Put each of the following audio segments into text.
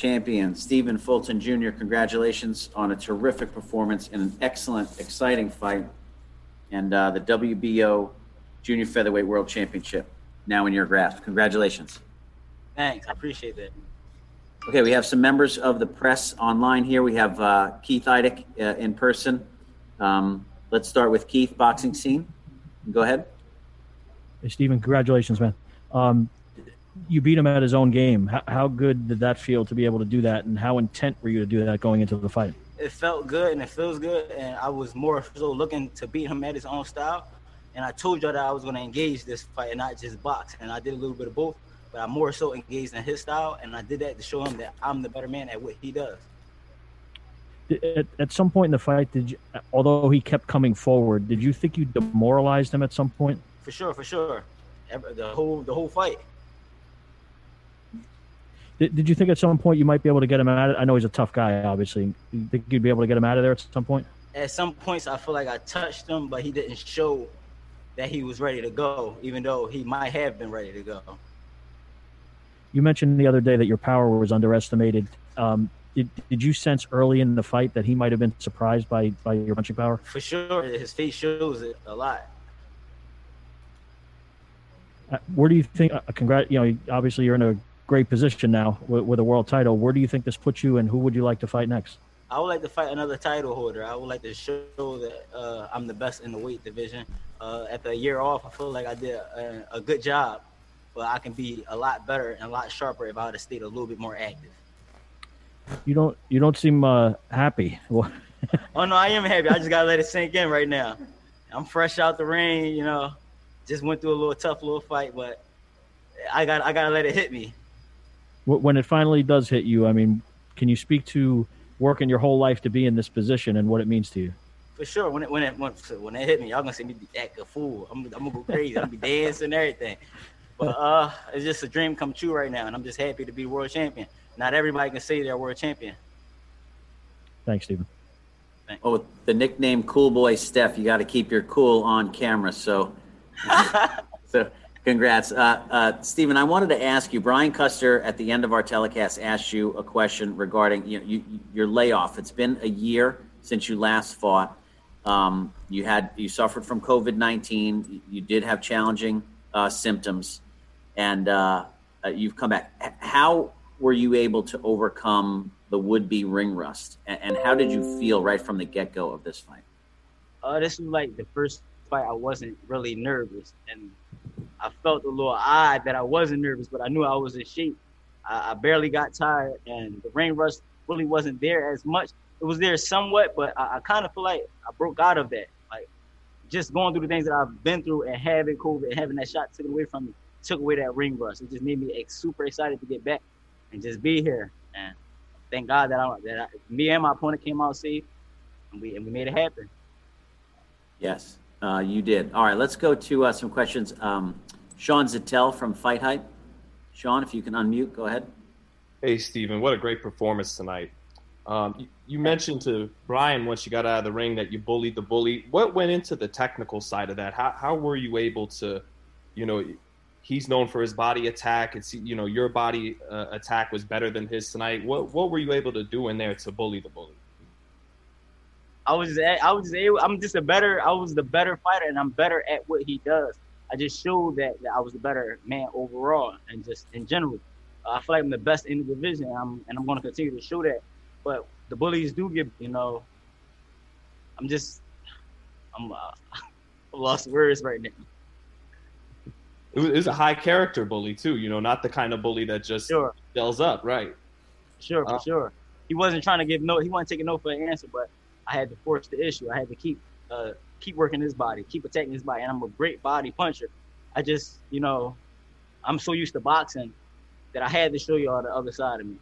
champion, Stephen Fulton Jr., congratulations on a terrific performance in an excellent, exciting fight. And uh, the WBO Junior Featherweight World Championship now in your grasp. Congratulations. Thanks. I appreciate that. Okay, we have some members of the press online here. We have uh, Keith Idec uh, in person. Um, let's start with Keith, boxing scene. Go ahead. Hey, Stephen, congratulations, man. Um, you beat him at his own game. How, how, good did that feel to be able to do that, and how intent were you to do that going into the fight? It felt good and it feels good, and I was more so looking to beat him at his own style. And I told y'all that I was going to engage this fight and not just box, and I did a little bit of both. But I more so engaged in his style, and I did that to show him that I'm the better man at what he does. At, at some point in the fight, did you, although he kept coming forward, did you think you demoralized him at some point? For sure, for sure. The whole the whole fight. Did, did you think at some point you might be able to get him out? Of, I know he's a tough guy, obviously. You think you'd be able to get him out of there at some point? At some points, I feel like I touched him, but he didn't show that he was ready to go, even though he might have been ready to go. You mentioned the other day that your power was underestimated. Um, did, did you sense early in the fight that he might have been surprised by, by your punching power? For sure. His face shows it a lot. Uh, where do you think, uh, congrat, you know, obviously you're in a great position now with, with, a world title. Where do you think this puts you, and who would you like to fight next? I would like to fight another title holder. I would like to show that uh, I'm the best in the weight division. Uh, after a year off, I feel like I did a, a, good job, but I can be a lot better and a lot sharper if I would have stayed a little bit more active. You don't. You don't seem uh, happy. oh no, I am happy. I just gotta let it sink in right now. I'm fresh out the rain. You know, just went through a little tough little fight, but I got I gotta let it hit me when it finally does hit you, I mean, can you speak to working your whole life to be in this position and what it means to you? For sure. When it when it when, when it hit me, y'all gonna see me act a fool. I'm, I'm gonna go crazy. I'm gonna be dancing and everything. But uh, it's just a dream come true right now, and I'm just happy to be world champion. Not everybody can say they're world champion. Thanks, Stephen. Thanks. Oh, the nickname Cool Boy Steph, you got to keep your cool on camera. So, so Congrats. Uh, uh, Stephen, I wanted to ask you, Brian Custer at the end of our telecast asked you a question regarding you know, you, your layoff. It's been a year since you last fought. Um, you had you suffered from COVID nineteen. You did have challenging uh, symptoms, and uh, uh, you've come back. How were you able to overcome the would be ring rust, and, and, how did you feel right from the get go of this fight? Uh, this was like the first fight. I wasn't really nervous, and I felt a little odd that I wasn't nervous, but I knew I was in shape. I, I barely got tired, and the ring rust really wasn't there as much. It was there somewhat, but I, I kind of feel like I broke out of that. Like just going through the things that I've been through and having COVID and having that shot taken away from me took away that ring rust. It just made me super excited to get back and just be here. And thank God that I, that I, me and my opponent came out safe, and we and we made it happen. Yes. Uh, you did. All right, let's go to uh, some questions. Um, Sean Zittel from Fight Hype. Sean, if you can unmute, go ahead. Hey, Stephen, what a great performance tonight. Um, you, you, mentioned to Brian once you got out of the ring that you bullied the bully. What went into the technical side of that? How, how were you able to, you know, he's known for his body attack. It's you know your body uh, attack was better than his tonight. What what were you able to do in there to bully the bully? I was just, I was just able, I'm just a better, I was the better fighter and I'm better at what he does. I just showed that, that I was the better man overall and just in general. Uh, I feel like I'm the best in the division and I'm, and I'm going to continue to show that. But the bullies do get, you know, I'm just, I'm uh, lost words right now. It was, it was, a high character bully too, you know, not the kind of bully that just sure. up, right? Sure, for uh, sure. He wasn't trying to give no, he wasn't taking no for an answer, but I had to force the issue. I had to keep uh, keep working his body, keep attacking his body, and I'm a great body puncher. I just, you know, I'm so used to boxing that I had to show you all the other side of me.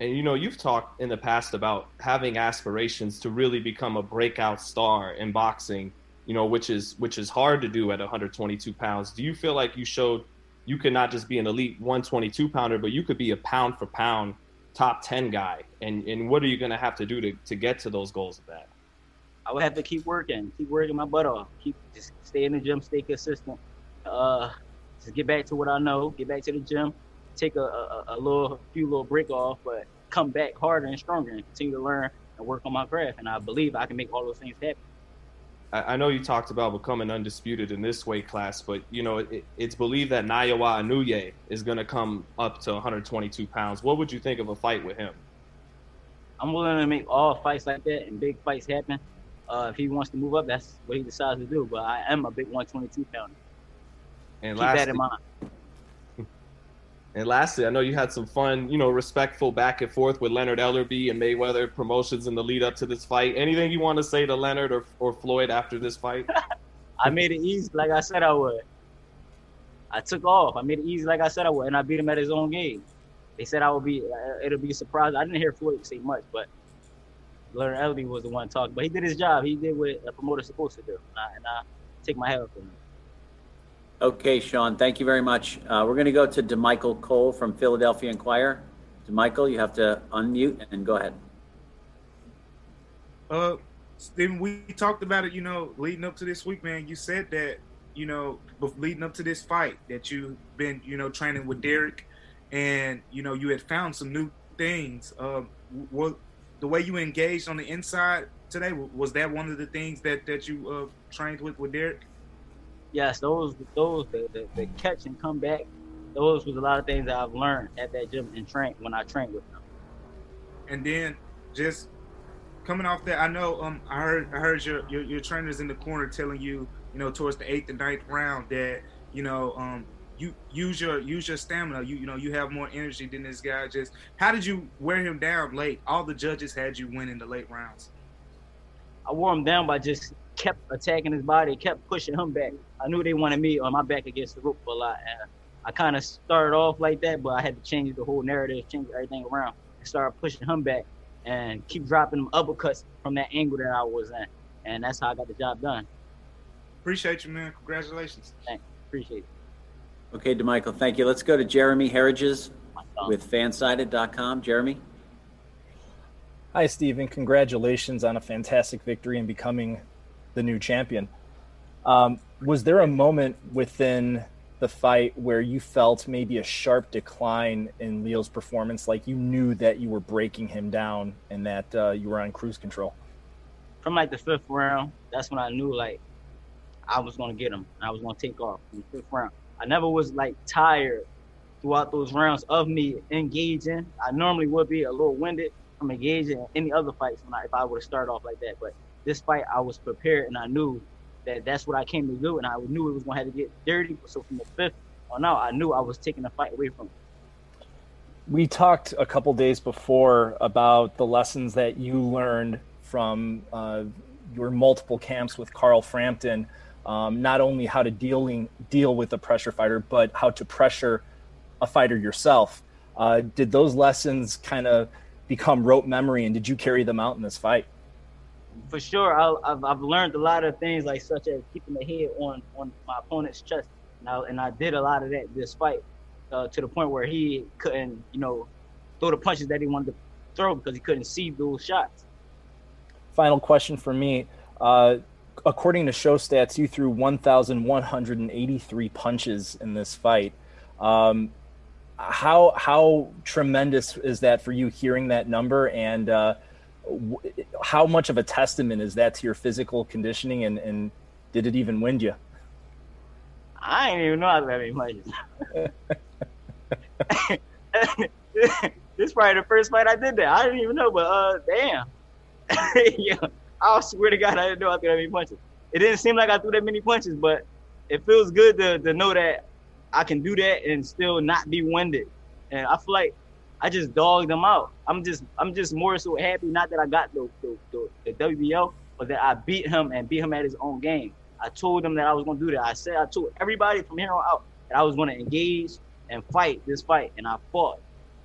And you know, you've talked in the past about having aspirations to really become a breakout star in boxing. You know, which is which is hard to do at 122 pounds. Do you feel like you showed you could not just be an elite 122 pounder, but you could be a pound for pound top 10 guy and and what are you going to have to do to, to get to those goals of that i would have to keep working keep working my butt off keep just stay in the gym stay consistent uh just get back to what i know get back to the gym take a, a, a little, few little break off, but come back harder and stronger and continue to learn and work on my craft. And I believe I can make all those things happen. I know you talked about becoming undisputed in this weight class, but you know it, it's believed that Naoya Inoue is going to come up to 122 pounds. What would you think of a fight with him? I'm willing to make all fights like that and big fights happen. Uh, if he wants to move up, that's what he decides to do. But I am a big 122 pounder. And Keep that in mind. And lastly, I know you had some fun, you know, respectful back and forth with Leonard Ellerbe and Mayweather promotions in the lead up to this fight. Anything you want to say to Leonard or, or Floyd after this fight? I made it easy, like I said I would. I took off. I made it easy, like I said I would, and I beat him at his own game. They said I would be. Uh, it'll be a surprise. I didn't hear Floyd say much, but Leonard Ellerbe was the one talking. But he did his job. He did what a promoter's supposed to do, and I, and I take my hat off to him. Okay, Sean, thank you very much. Uh, we're going to go to DeMichael Cole from Philadelphia Inquirer. DeMichael, you have to unmute and go ahead. Uh, Stephen, we talked about it, you know, leading up to this week, man. You said that, you know, leading up to this fight, that you've been, you know, training with Derek and, you know, you had found some new things. Um, what, the way you engaged on the inside today, was that one of the things that, that you uh, trained with with Derek? Yes, those those the, the, the, catch and come back, those was a lot of things that I've learned at that gym and train when I trained with them. And then just coming off that, I know um I heard I heard your, your your trainers in the corner telling you, you know, towards the eighth and ninth round that, you know, um you use your use your stamina. You you know you have more energy than this guy. Just how did you wear him down late? All the judges had you win in the late rounds. I wore him down by just kept attacking his body, kept pushing him back. I knew they wanted me on my back against the rope a lot. And I kind of started off like that, but I had to change the whole narrative, change everything around, and start pushing him back and keep dropping them uppercuts from that angle that I was in. And that's how I got the job done. Appreciate you, man. Congratulations. Thanks. Appreciate it. Okay, DeMichael, thank you. Let's go to Jeremy Herriges with fansided.com. Jeremy? Hi, Stephen. Congratulations on a fantastic victory and becoming the new champion. Um, was there a moment within the fight where you felt maybe a sharp decline in Leo's performance, like you knew that you were breaking him down and that uh, you were on cruise control? From like the fifth round, that's when I knew like I was gonna get him. I was gonna take off in the fifth round. I never was like tired throughout those rounds of me engaging. I normally would be a little winded from engaging in any other fights when I, if I would have started off like that. But this fight, I was prepared and I knew that that's what I came to do, and I knew it was going to have to get dirty. So from the fifth on out, I knew I was taking the fight away from him. We talked a couple days before about the lessons that you learned from uh, your multiple camps with Carl Frampton. Um, not only how to dealing deal with a pressure fighter, but how to pressure a fighter yourself. Uh, did those lessons kind of become rote memory, and did you carry them out in this fight? For sure, I, have I've learned a lot of things, like such as keeping the head on on my opponent's chest. Now, and I did a lot of that this fight uh, to the point where he couldn't, you know, throw the punches that he wanted to throw because he couldn't see those shots. Final question for me. Uh, according to show stats, you threw 1,183 punches in this fight. Um, how how tremendous is that for you hearing that number and uh, how much of a testament is that to your physical conditioning and, and did it even wind you? I didn't even know I was that many punches. this is probably the first fight I did that. I didn't even know, but uh, damn. yeah, I swear to God, I didn't know I threw that many punches. It didn't seem like I threw that many punches, but it feels good to, to know that I can do that and still not be winded. And I feel like I just dogged them out. I'm just I'm just more so happy not that I got the the, the, the WBO, but that I beat him and beat him at his own game. I told him that I was gonna do that. I said I told everybody from here on out that I was gonna engage and fight this fight, and I fought.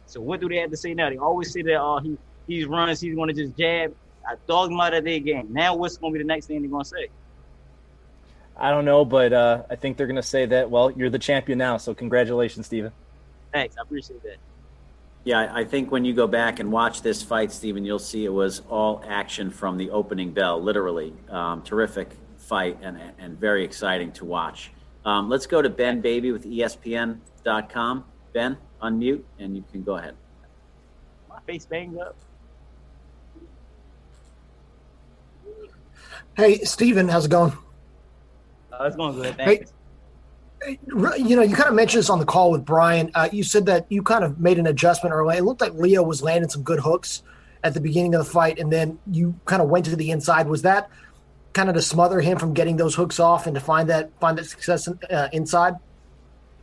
So what do they have to say now? They always say that oh he he runs, he's gonna just jab. I dogged him out of their game. Now what's gonna be the next thing they're gonna say? I don't know, but uh, I think they're gonna say that. Well, you're the champion now, so congratulations, Stephen. Thanks, I appreciate that. Yeah, I think when you go back and watch this fight, Stephen, you'll see it was all action from the opening bell, literally. Um, terrific fight and, and very exciting to watch. Um, let's go to Ben Baby with ESPN.com. Ben? unmute and you can go ahead. My face banged up. Hey, Stephen, how's it going? Uh, it's going good. Thanks. Hey, you know, you kind of mentioned this on the call with Brian. Uh, you said that you kind of made an adjustment early. It looked like Leo was landing some good hooks at the beginning of the fight, and then you kind of went to the inside. Was that kind of to smother him from getting those hooks off and to find that find that success uh, inside?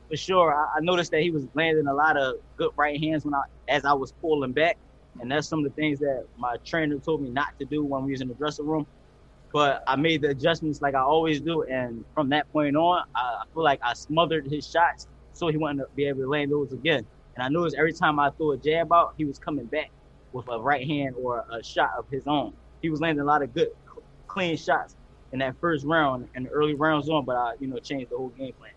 For sure, I, I, noticed that he was landing a lot of good right hands when I as I was pulling back, and that's some of the things that my trainer told me not to do when we was in the dressing room. But I made the adjustments like I always do, and from that point on, I, feel like I smothered his shots so he wouldn't be able to land those again. And I noticed every time I threw a jab out, he was coming back with a right hand or a shot of his own. He was landing a lot of good, clean shots in that first round and the early rounds on, but I, you know, changed the whole game plan.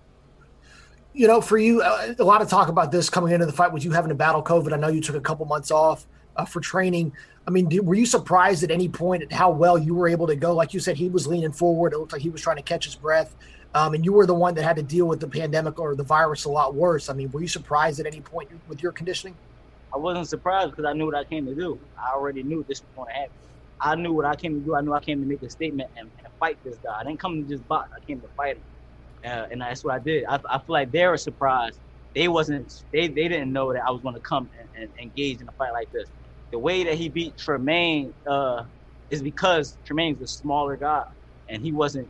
You know, for you, uh, a lot of talk about this coming into the fight with you having to battle COVID. I know you took a couple months off uh, for training. I mean, did, were you surprised at any point at how well you were able to go? Like you said, he was leaning forward. It looked like he was trying to catch his breath. Um, and you were the one that had to deal with the pandemic or the virus a lot worse. I mean, were you surprised at any point with your conditioning? I wasn't surprised because I knew what I came to do. I already knew this was going to happen. I knew what I came to do. I knew I came to make a statement and, and fight this guy. I didn't come to just box. I came to fight him, uh, and that's what I did. I, I, feel like they were surprised. They wasn't. They they didn't know that I was going to come and, and, engage in a fight like this. The way that he beat Tramaine uh, is because Tramaine's a smaller guy, and he wasn't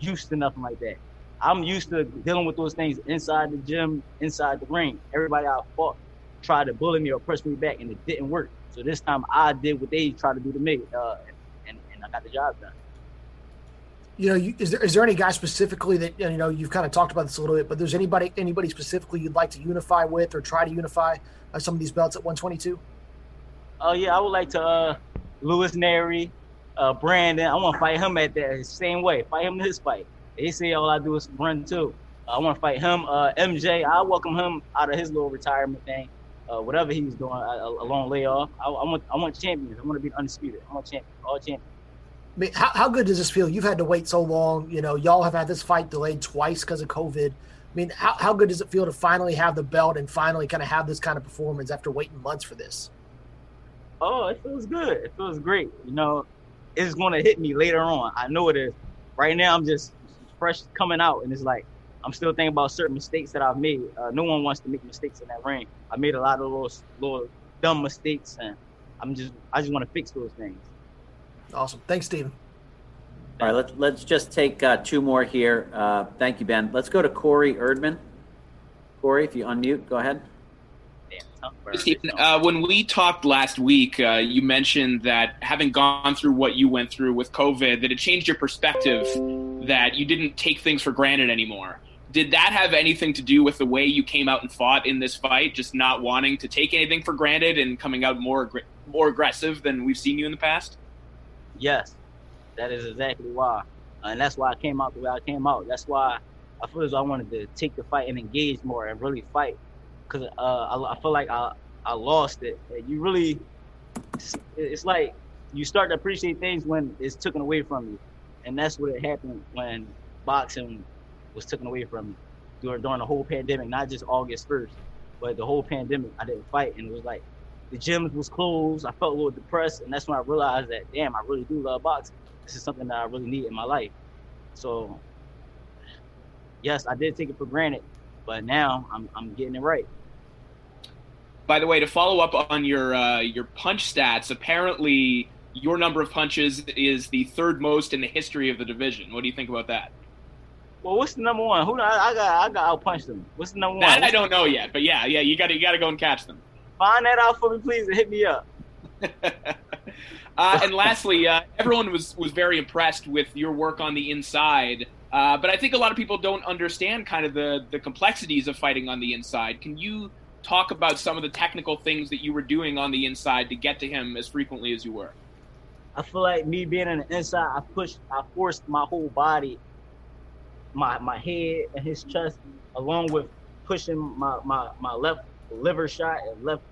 used to nothing like that. I'm used to dealing with those things inside the gym, inside the ring. Everybody I fought tried to bully me or press me back, and it didn't work. So this time I did what they tried to do to me, uh, and, and I got the job done. You know, you, is there is there any guy specifically that you know you've kind of talked about this a little bit, but there's anybody anybody specifically you'd like to unify with or try to unify uh, some of these belts at 122? Oh uh, yeah, I would like to uh, Luis Nery, uh, Brandon. I want to fight him at that same way. Fight him in his fight. They say all I do is run too. I want to fight him. Uh, MJ, I welcome him out of his little retirement thing uh, whatever he was doing, a, a long layoff. I, I, want I want champions. I want to be undisputed. I want champions, all champions. I mean, how, how good does this feel? You've had to wait so long. You know, y'all have had this fight delayed twice because of COVID. I mean, how, how good does it feel to finally have the belt and finally kind of have this kind of performance after waiting months for this? Oh, it feels good. It feels great. You know, it's going to hit me later on. I know it is. Right now, I'm just fresh coming out, and it's like I'm still thinking about certain mistakes that I've made. Uh, no one wants to make mistakes in that ring. I made a lot of little, little dumb mistakes, and I'm just, I just want to fix those things. Awesome. Thanks, Stephen. All right, let's let's just take uh, two more here. Uh, thank you, Ben. Let's go to Corey Erdman. Corey, if you unmute, go ahead. Stephen, uh, when we talked last week, uh, you mentioned that having gone through what you went through with COVID, that it changed your perspective, that you didn't take things for granted anymore. Did that have anything to do with the way you came out and fought in this fight just not wanting to take anything for granted and coming out more more aggressive than we've seen you in the past? Yes. That is exactly why. And that's why i came out the way i came out. That's why i feel as i wanted to take the fight and engage more and really fight because uh, I, I, feel like I, I lost it you really it's like you start to appreciate things when it's taken away from you and that's what it happened when boxing was taken away from me during, during the whole pandemic, not just August 1st, but the whole pandemic. I didn't fight. And it was like the gyms was closed. I felt a little depressed. And that's when I realized that, damn, I really do love boxing. This is something that I really need in my life. So, yes, I did take it for granted, but now I'm, I'm getting it right. By the way, to follow up on your uh, your punch stats, apparently your number of punches is the third most in the history of the division. What do you think about that? Well, what's the number one? Who I, I got? I got out punch them. What's the number that one? I don't know yet, but yeah, yeah, you got to you got to go and catch them. Find that out for me, please, and hit me up. uh, and lastly, uh, everyone was was very impressed with your work on the inside. Uh, but I think a lot of people don't understand kind of the the complexities of fighting on the inside. Can you talk about some of the technical things that you were doing on the inside to get to him as frequently as you were? I feel like me being on the inside, I pushed, I forced my whole body my my head and his chest, along with pushing my my, my left liver shot and left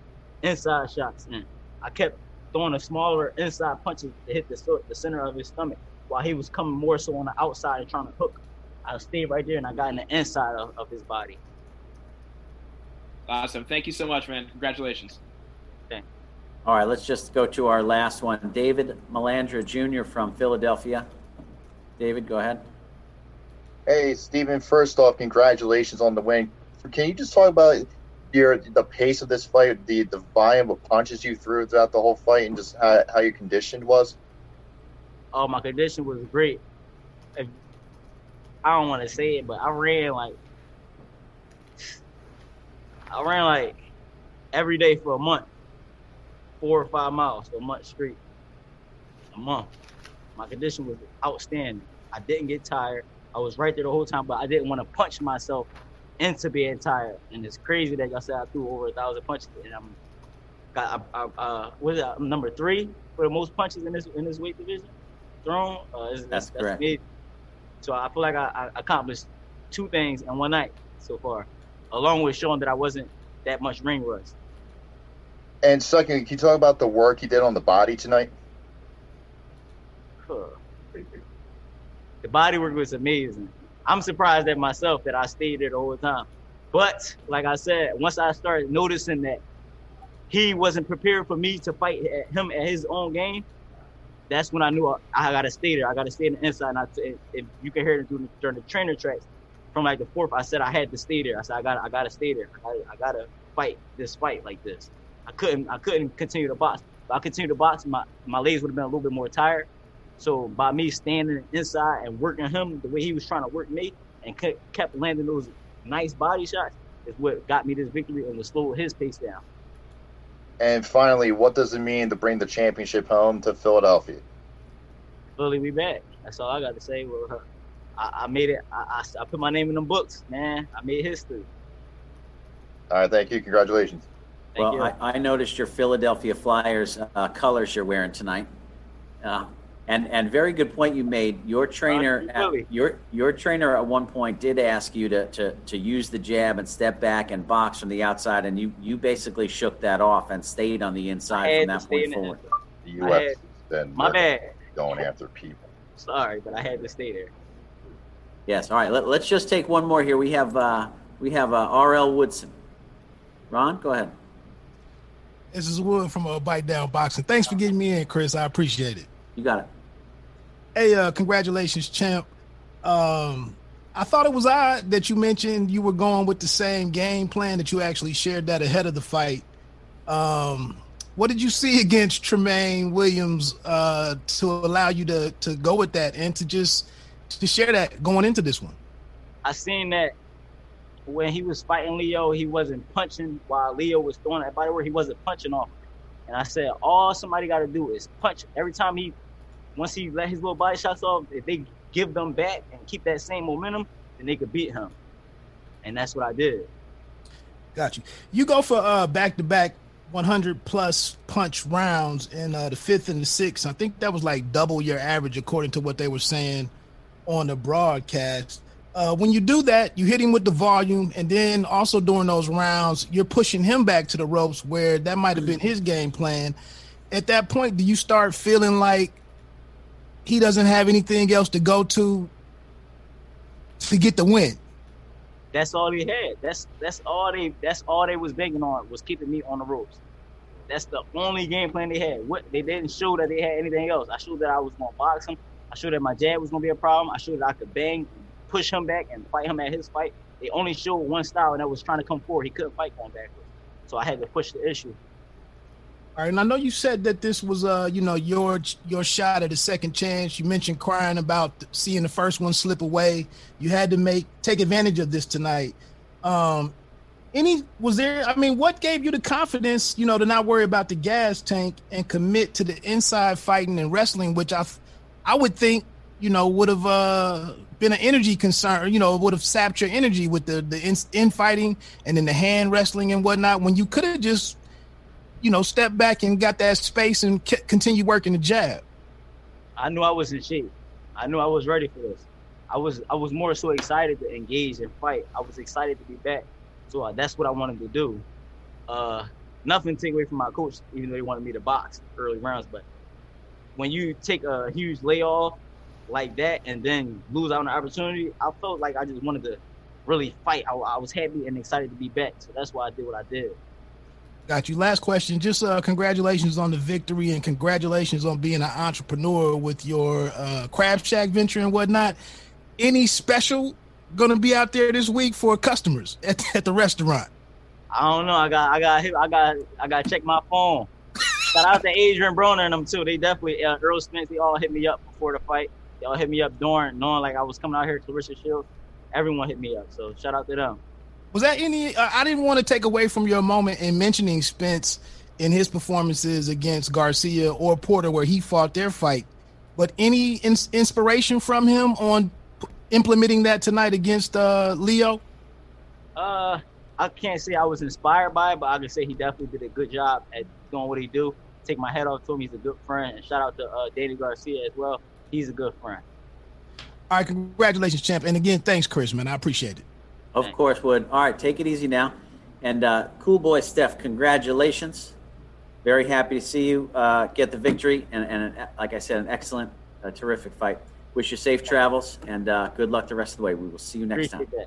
inside shots. And I kept throwing a smaller inside punches to hit the the center of his stomach, while he was coming more so on the outside and trying to hook. I stayed right there and I got in the inside of, of his body. Awesome. Thank you so much, man. Congratulations. Thanks. All right, let's just go to our last one. David Melandra Jr. from Philadelphia. David, go ahead. Hey, Stephen. First off, congratulations on the win. Can you just talk about your the pace of this fight, the the volume of punches you threw throughout the whole fight, and just how, how your condition was? Oh, my condition was great. If, I don't want to say it, but I ran like I ran like every day for a month, four or five miles a month straight. A month. My condition was outstanding. I didn't get tired. I was right there the whole time, but I didn't want to punch myself into being tired. And it's crazy that y'all said I threw over a thousand punches, and I'm I, I, uh what is that? I'm number three for the most punches in this in this weight division thrown. Uh, that's, that's, correct. Amazing. So I feel like I, I accomplished two things in one night so far, along with showing that I wasn't that much ring rust. And second, can you talk about the work you did on the body tonight? Huh. The body work was amazing. I'm surprised at myself that I stayed there the whole time. But like I said, once I started noticing that he wasn't prepared for me to fight him at his own game, that's when I knew I, I got to stay there. I got to stay in the inside. And I, if, you can hear it during, during the trainer tracks, from like the fourth, I said I had to stay there. I said I got I got to stay there. I, I got to fight this fight like this. I couldn't I couldn't continue to box. If I continued to box, my my legs would have been a little bit more tired. So by me standing inside and working him the way he was trying to work me and kept landing those nice body shots is what got me this victory and was slowed his pace down. And finally, what does it mean to bring the championship home to Philadelphia? Philly, we back. That's all I got to say. Well, I, I made it. I, I, I, put my name in the books, man. I made history. All right, thank you. Congratulations. Thank well, you. I, I, noticed your Philadelphia Flyers uh, colors you're wearing tonight. Uh, and and very good point you made. Your trainer, uh, at, your your trainer at one point did ask you to, to to use the jab and step back and box from the outside, and you you basically shook that off and stayed on the inside from that point forward. The U.S. then my bad going after people. Sorry, but I had to stay there. Yes. All right. Let, us just take one more here. We have uh, we have uh, R.L. Woodson. Ron, go ahead. This is Wood from uh, Bite Down Boxing. Thanks for getting me in, Chris. I appreciate it. You got it. Hey, uh, congratulations, champ. Um, I thought it was odd that you mentioned you were going with the same game plan that you actually shared that ahead of the fight. Um, what did you see against Tramaine Williams uh, to allow you to to go with that and to just to share that going into this one? I seen that when he was fighting Leo, he wasn't punching while Leo was throwing that body where he wasn't punching off. And I said, all somebody got to do is punch. Every time he once he let his little body shots off, if they give them back and keep that same momentum, then they could beat him. And that's what I did. Got you. You go for uh back to back 100 plus punch rounds in uh, the fifth and the sixth. I think that was like double your average according to what they were saying on the broadcast. Uh, when you do that, you hit him with the volume, and then also during those rounds, you're pushing him back to the ropes where that might have been his game plan. At that point, do you start feeling like he doesn't have anything else to go to to get the win. That's all he had. That's that's all they that's all they was banking on was keeping me on the ropes. That's the only game plan they had. What they didn't show that they had anything else. I showed that I was gonna box him. I showed that my jab was gonna be a problem. I showed that I could bang, push him back, and fight him at his fight. They only showed one style, and that was trying to come forward. He couldn't fight going backwards. So I had to push the issue. All right, and I know you said that this was, uh, you know, your your shot at a second chance. You mentioned crying about seeing the first one slip away. You had to make take advantage of this tonight. Um, any was there? I mean, what gave you the confidence, you know, to not worry about the gas tank and commit to the inside fighting and wrestling, which I, I would think, you know, would have uh, been an energy concern. You know, would have sapped your energy with the the in fighting and then the hand wrestling and whatnot. When you could have just you know, step back and got that space and continue working the jab? I knew I was in shape. I knew I was ready for this. I was I was more so excited to engage and fight. I was excited to be back. So uh, that's what I wanted to do. Uh, nothing to take away from my coach, even though he wanted me to box early rounds. But when you take a huge layoff like that and then lose out on the opportunity, I felt like I just wanted to really fight. I, I was happy and excited to be back, so that's why I did what I did. Got you. Last question. Just uh, congratulations on the victory and congratulations on being an entrepreneur with your uh, Crab Shack venture and whatnot. Any special going to be out there this week for customers at, at the restaurant? I don't know. I got, I got, I got, I got to check my phone. Shout out to Adrian Broner and them too. They definitely uh, Errol Spence. They all hit me up before the fight. They all hit me up during, knowing like I was coming out here, Claressa Shields. Everyone hit me up. So shout out to them. Was that any? Uh, I didn't want to take away from your moment in mentioning Spence in his performances against Garcia or Porter, where he fought their fight. But any in- inspiration from him on implementing that tonight against uh, Leo? Uh, I can't say I was inspired by it, but I can say he definitely did a good job at doing what he do. Take my head off to him. He's a good friend. And shout out to uh, Danny Garcia as well. He's a good friend. All right, congratulations, champ. And again, thanks, Chris, man. I appreciate it. Of course, Wood. All right, take it easy now. And uh, cool boy Steph, congratulations. Very happy to see you uh, get the victory. And, and an, like I said, an excellent, uh, terrific fight. Wish you safe travels and uh, good luck the rest of the way. We will see you next Appreciate time.